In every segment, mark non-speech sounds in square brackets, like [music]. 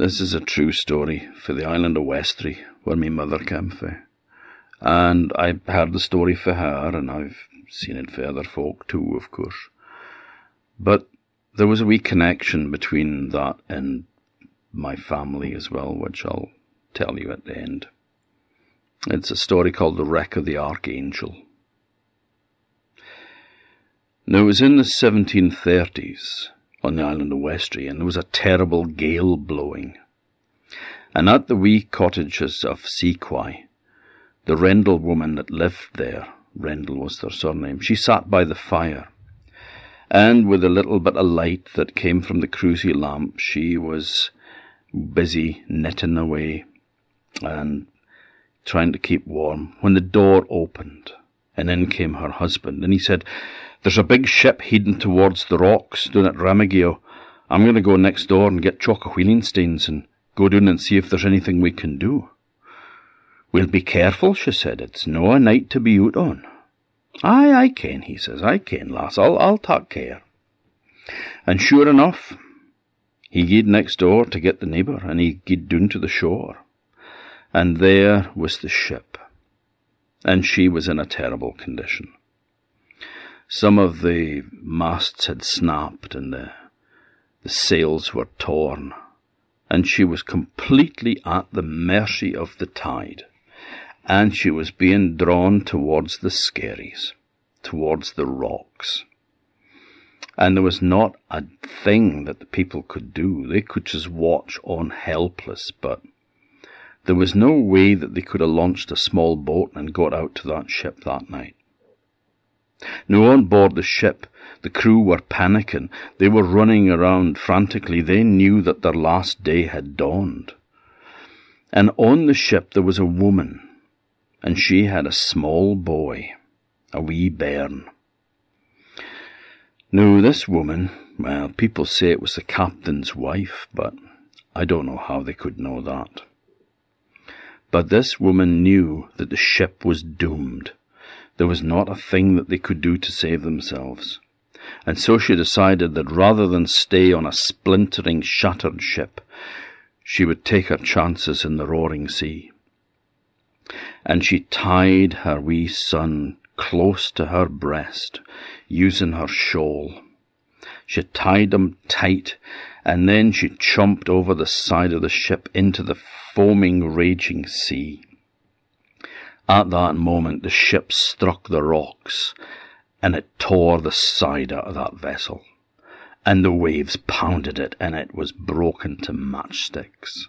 This is a true story for the island of Westray, where my mother came from. And I heard the story for her, and I've seen it for other folk too, of course. But there was a wee connection between that and my family as well, which I'll tell you at the end. It's a story called The Wreck of the Archangel. Now, it was in the 1730s on the island of Westray, and there was a terrible gale blowing. And at the wee cottages of Sequoia, the Rendell woman that lived there, Rendell was their surname, she sat by the fire. And with a little bit of light that came from the cruisy lamp, she was busy knitting away and trying to keep warm when the door opened and in came her husband and he said, There's a big ship heading towards the rocks down at Ramageo. I'm going to go next door and get wheeling stains and go down and see if there's anything we can do. We'll be careful, she said. It's no a night to be out on. Aye, I ken, he says. I ken, lass. I'll, I'll take care. And sure enough, he gied next door to get the neighbour, and he gied down to the shore. And there was the ship. And she was in a terrible condition. Some of the masts had snapped, and the, the sails were torn, and she was completely at the mercy of the tide and she was being drawn towards the skerries, towards the rocks. And there was not a thing that the people could do. They could just watch on helpless, but there was no way that they could have launched a small boat and got out to that ship that night. Now, on board the ship, the crew were panicking. They were running around frantically. They knew that their last day had dawned. And on the ship there was a woman and she had a small boy, a wee bairn. Now, this woman, well, people say it was the captain's wife, but I don't know how they could know that. But this woman knew that the ship was doomed. There was not a thing that they could do to save themselves. And so she decided that rather than stay on a splintering, shattered ship, she would take her chances in the roaring sea and she tied her wee son close to her breast, using her shawl. She tied him tight, and then she jumped over the side of the ship into the foaming, raging sea. At that moment, the ship struck the rocks, and it tore the side out of that vessel, and the waves pounded it, and it was broken to matchsticks.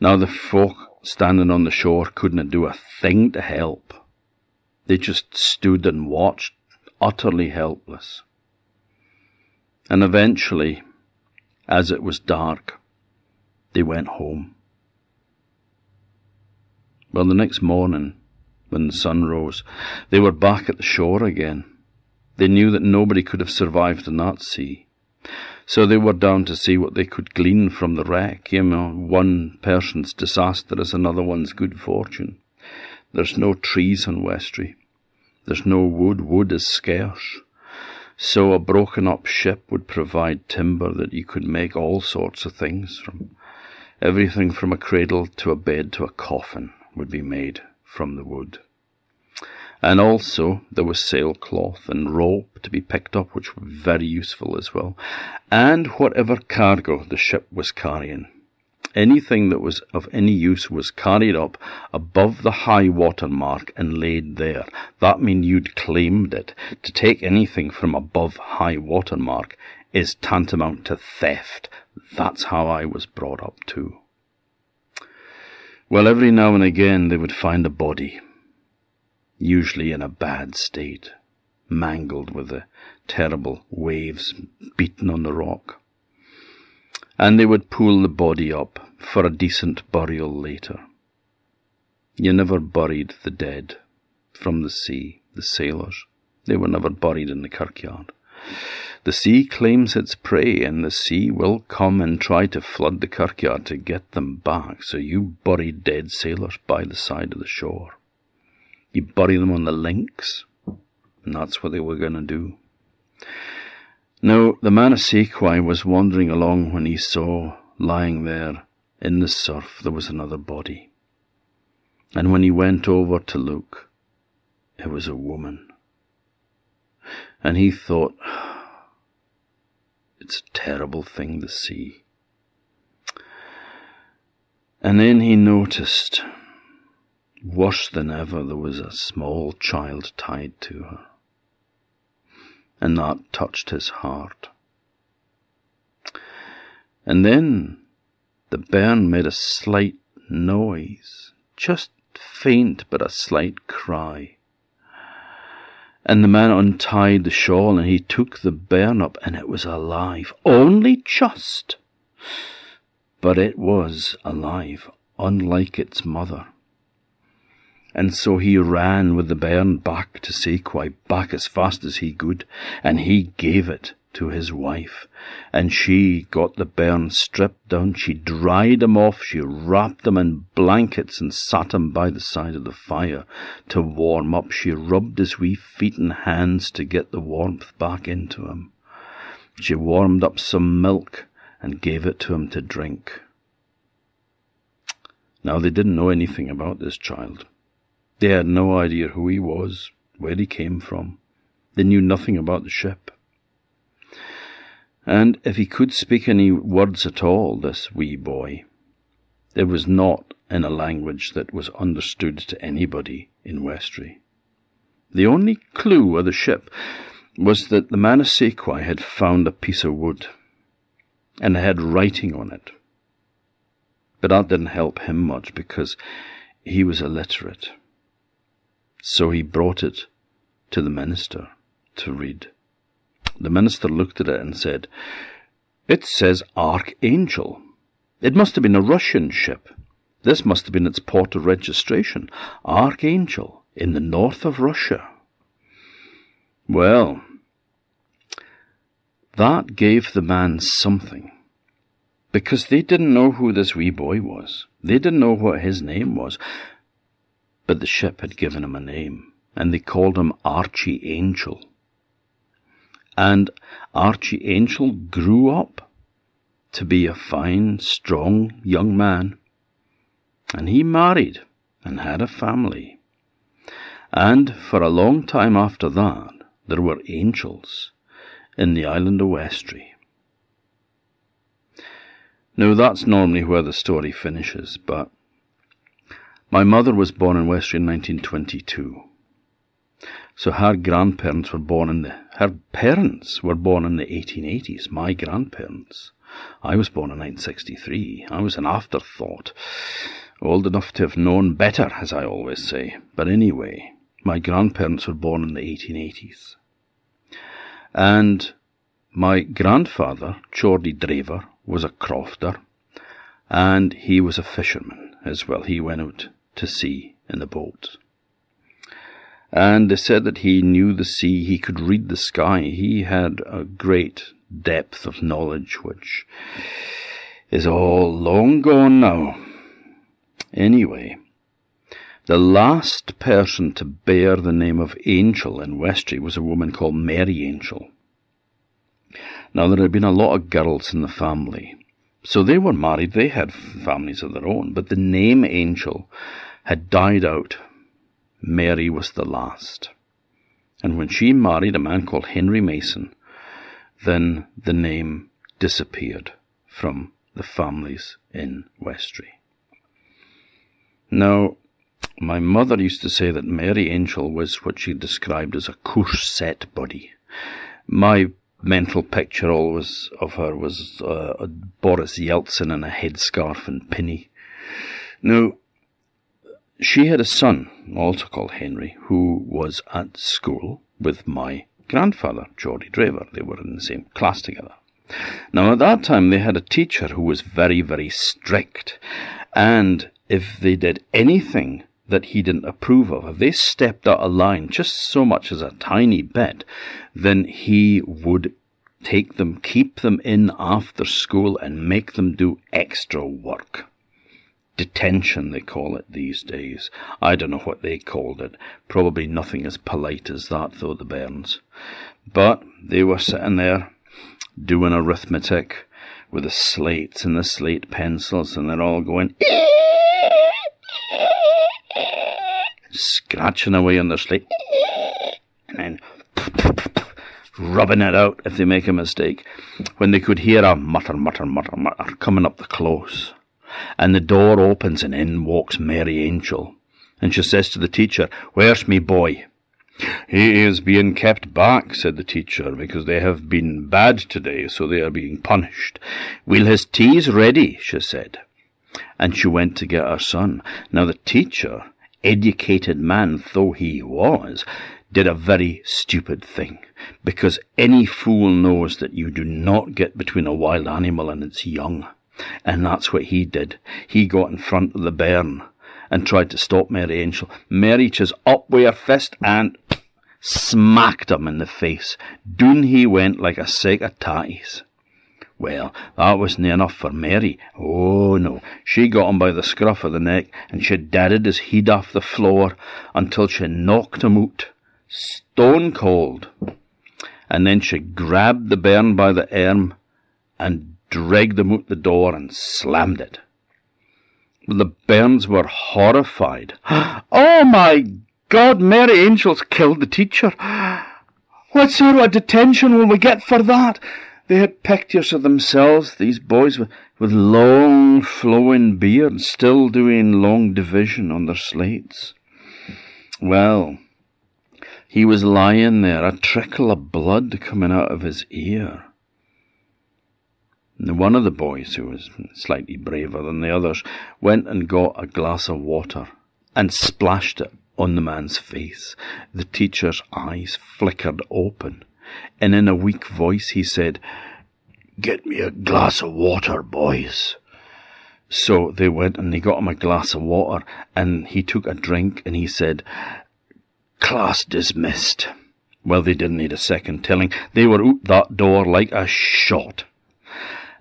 Now the folk standing on the shore couldn't do a thing to help. They just stood and watched, utterly helpless. And eventually, as it was dark, they went home. Well, the next morning, when the sun rose, they were back at the shore again. They knew that nobody could have survived in that sea. So they were down to see what they could glean from the wreck. You know, one person's disaster is another one's good fortune. There's no trees on Westray. There's no wood. Wood is scarce. So a broken up ship would provide timber that you could make all sorts of things from. Everything from a cradle to a bed to a coffin would be made from the wood. And also there was sailcloth and rope to be picked up, which were very useful as well. And whatever cargo the ship was carrying. Anything that was of any use was carried up above the high water mark and laid there. That means you'd claimed it. To take anything from above high water mark is tantamount to theft. That's how I was brought up too. Well, every now and again they would find a body usually in a bad state, mangled with the terrible waves beaten on the rock. And they would pull the body up for a decent burial later. You never buried the dead from the sea, the sailors. They were never buried in the kirkyard. The sea claims its prey, and the sea will come and try to flood the kirkyard to get them back, so you bury dead sailors by the side of the shore. You bury them on the links, and that's what they were going to do. Now, the man of Sequoia was wandering along when he saw lying there in the surf, there was another body. And when he went over to look, it was a woman. And he thought, it's a terrible thing to see. And then he noticed, worse than ever, there was a small child tied to her. And that touched his heart. And then the bairn made a slight noise, just faint but a slight cry. And the man untied the shawl and he took the bairn up and it was alive. Only just. But it was alive, unlike its mother. And so he ran with the bairn back to Sequoia, back as fast as he could, and he gave it to his wife, and she got the bairn stripped down, she dried him off, she wrapped him in blankets and sat him by the side of the fire to warm up. She rubbed his wee feet and hands to get the warmth back into him. She warmed up some milk and gave it to him to drink. Now they didn't know anything about this child. They had no idea who he was, where he came from. They knew nothing about the ship. And if he could speak any words at all, this wee boy, it was not in a language that was understood to anybody in Westray. The only clue of the ship was that the man of Sequoia had found a piece of wood and had writing on it. But that didn't help him much because he was illiterate. So he brought it to the minister to read. The minister looked at it and said, It says Archangel. It must have been a Russian ship. This must have been its port of registration. Archangel, in the north of Russia. Well, that gave the man something. Because they didn't know who this wee boy was. They didn't know what his name was. But the ship had given him a name, and they called him Archie Angel. And Archie Angel grew up to be a fine, strong young man. And he married and had a family. And for a long time after that, there were angels in the island of Westray. Now, that's normally where the story finishes, but my mother was born in Westray in 1922. So her grandparents were born in the, her parents were born in the 1880s, my grandparents. I was born in 1963. I was an afterthought, old enough to have known better, as I always say. But anyway, my grandparents were born in the 1880s. And my grandfather, Geordie Draver, was a crofter, and he was a fisherman as well. He went out to sea in the boat and they said that he knew the sea, he could read the sky, he had a great depth of knowledge, which is all long gone now. Anyway, the last person to bear the name of Angel in Westray was a woman called Mary Angel. Now, there had been a lot of girls in the family, so they were married, they had families of their own, but the name Angel had died out Mary was the last. And when she married a man called Henry Mason, then the name disappeared from the families in Westray. Now, my mother used to say that Mary Angel was what she described as a course set body. My mental picture always of her was uh, Boris Yeltsin in a headscarf and pinny. Now, she had a son, also called Henry, who was at school with my grandfather, Geordie Draver. They were in the same class together. Now, at that time, they had a teacher who was very, very strict. And if they did anything that he didn't approve of, if they stepped out of line just so much as a tiny bit, then he would take them, keep them in after school, and make them do extra work detention, they call it these days. I don't know what they called it. Probably nothing as polite as that, though, the bairns. But they were sitting there doing arithmetic with the slates and the slate pencils, and they're all going scratching away on their slate, and then rubbing it out if they make a mistake, when they could hear a mutter, mutter, mutter, mutter coming up the close. And the door opens and in walks Mary Angel. And she says to the teacher, Where's me boy? He is being kept back, said the teacher, because they have been bad today, so they are being punished. Will his tea's ready, she said. And she went to get her son. Now the teacher, educated man though he was, did a very stupid thing, because any fool knows that you do not get between a wild animal and its young. And that's what he did. He got in front of the bairn and tried to stop Mary Angel. Mary just up with her fist and smacked him in the face. Doon he went like a sack of tatties. Well, that wasn't enough for Mary. Oh no, she got him by the scruff of the neck and she dadded his head off the floor until she knocked him out, stone cold. And then she grabbed the bairn by the arm and dragged them out the door and slammed it. The bairns were horrified. [gasps] Oh my God, Mary Angel's killed the teacher. What sort of a detention will we get for that? They had pictures of themselves, these boys with, with long flowing beards, still doing long division on their slates. Well, he was lying there, a trickle of blood coming out of his ear. One of the boys, who was slightly braver than the others, went and got a glass of water and splashed it on the man's face. The teacher's eyes flickered open and in a weak voice he said, Get me a glass of water, boys. So they went and they got him a glass of water, and he took a drink and he said, Class dismissed. Well, they didn't need a second telling. They were out that door like a shot.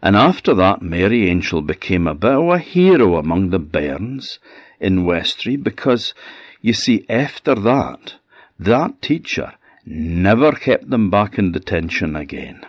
And after that, Mary Angel became a bit of a hero among the bairns in Westray because, you see, after that, that teacher never kept them back in detention again.